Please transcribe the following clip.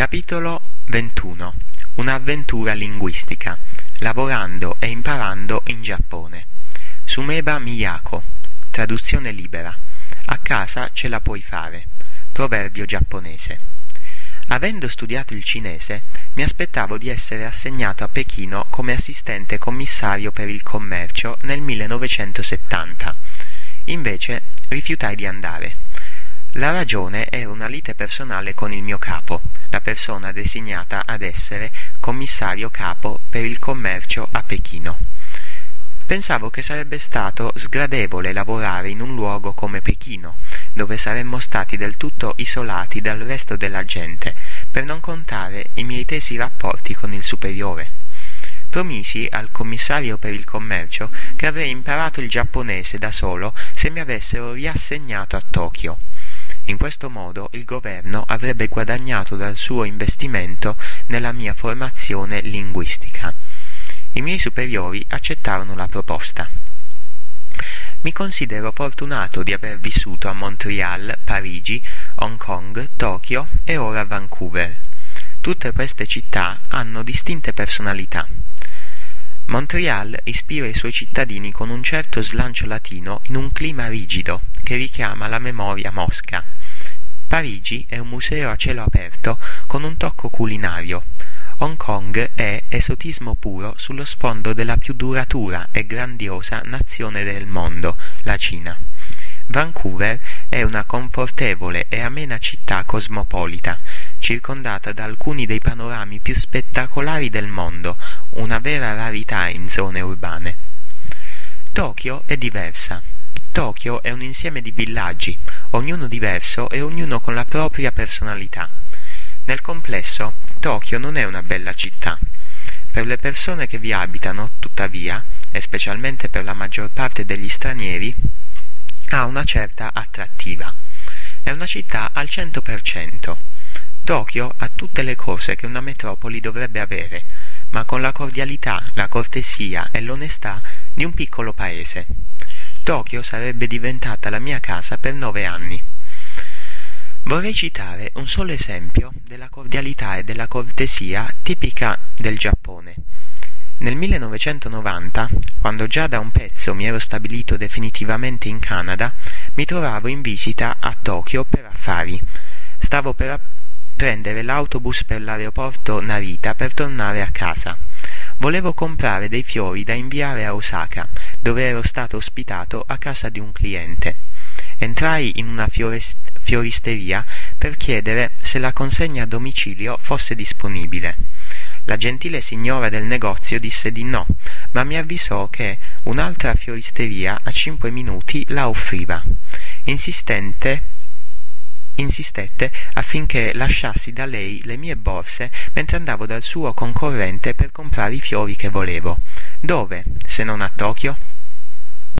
Capitolo 21 Un'avventura linguistica Lavorando e imparando in Giappone. Sumeba Miyako. Traduzione libera. A casa ce la puoi fare. Proverbio giapponese. Avendo studiato il cinese, mi aspettavo di essere assegnato a Pechino come assistente commissario per il commercio nel 1970. Invece rifiutai di andare. La ragione era una lite personale con il mio capo, la persona designata ad essere commissario capo per il commercio a Pechino. Pensavo che sarebbe stato sgradevole lavorare in un luogo come Pechino, dove saremmo stati del tutto isolati dal resto della gente, per non contare i miei tesi rapporti con il superiore. Promisi al commissario per il commercio che avrei imparato il giapponese da solo se mi avessero riassegnato a Tokyo. In questo modo il governo avrebbe guadagnato dal suo investimento nella mia formazione linguistica. I miei superiori accettarono la proposta. Mi considero fortunato di aver vissuto a Montreal, Parigi, Hong Kong, Tokyo e ora Vancouver. Tutte queste città hanno distinte personalità. Montreal ispira i suoi cittadini con un certo slancio latino in un clima rigido che richiama la memoria mosca. Parigi è un museo a cielo aperto con un tocco culinario. Hong Kong è esotismo puro sullo sfondo della più duratura e grandiosa nazione del mondo, la Cina. Vancouver è una confortevole e amena città cosmopolita, circondata da alcuni dei panorami più spettacolari del mondo, una vera rarità in zone urbane. Tokyo è diversa. Tokyo è un insieme di villaggi, ognuno diverso e ognuno con la propria personalità. Nel complesso, Tokyo non è una bella città. Per le persone che vi abitano, tuttavia, e specialmente per la maggior parte degli stranieri, ha una certa attrattiva. È una città al 100%. Tokyo ha tutte le cose che una metropoli dovrebbe avere, ma con la cordialità, la cortesia e l'onestà di un piccolo paese. Tokyo sarebbe diventata la mia casa per nove anni. Vorrei citare un solo esempio della cordialità e della cortesia tipica del Giappone. Nel 1990, quando già da un pezzo mi ero stabilito definitivamente in Canada, mi trovavo in visita a Tokyo per affari. Stavo per prendere l'autobus per l'aeroporto Narita per tornare a casa. Volevo comprare dei fiori da inviare a Osaka, dove ero stato ospitato a casa di un cliente. Entrai in una fiorest- fioristeria per chiedere se la consegna a domicilio fosse disponibile. La gentile signora del negozio disse di no, ma mi avvisò che un'altra fioristeria a cinque minuti la offriva. Insistente insistette affinché lasciassi da lei le mie borse mentre andavo dal suo concorrente per comprare i fiori che volevo. Dove, se non a Tokyo?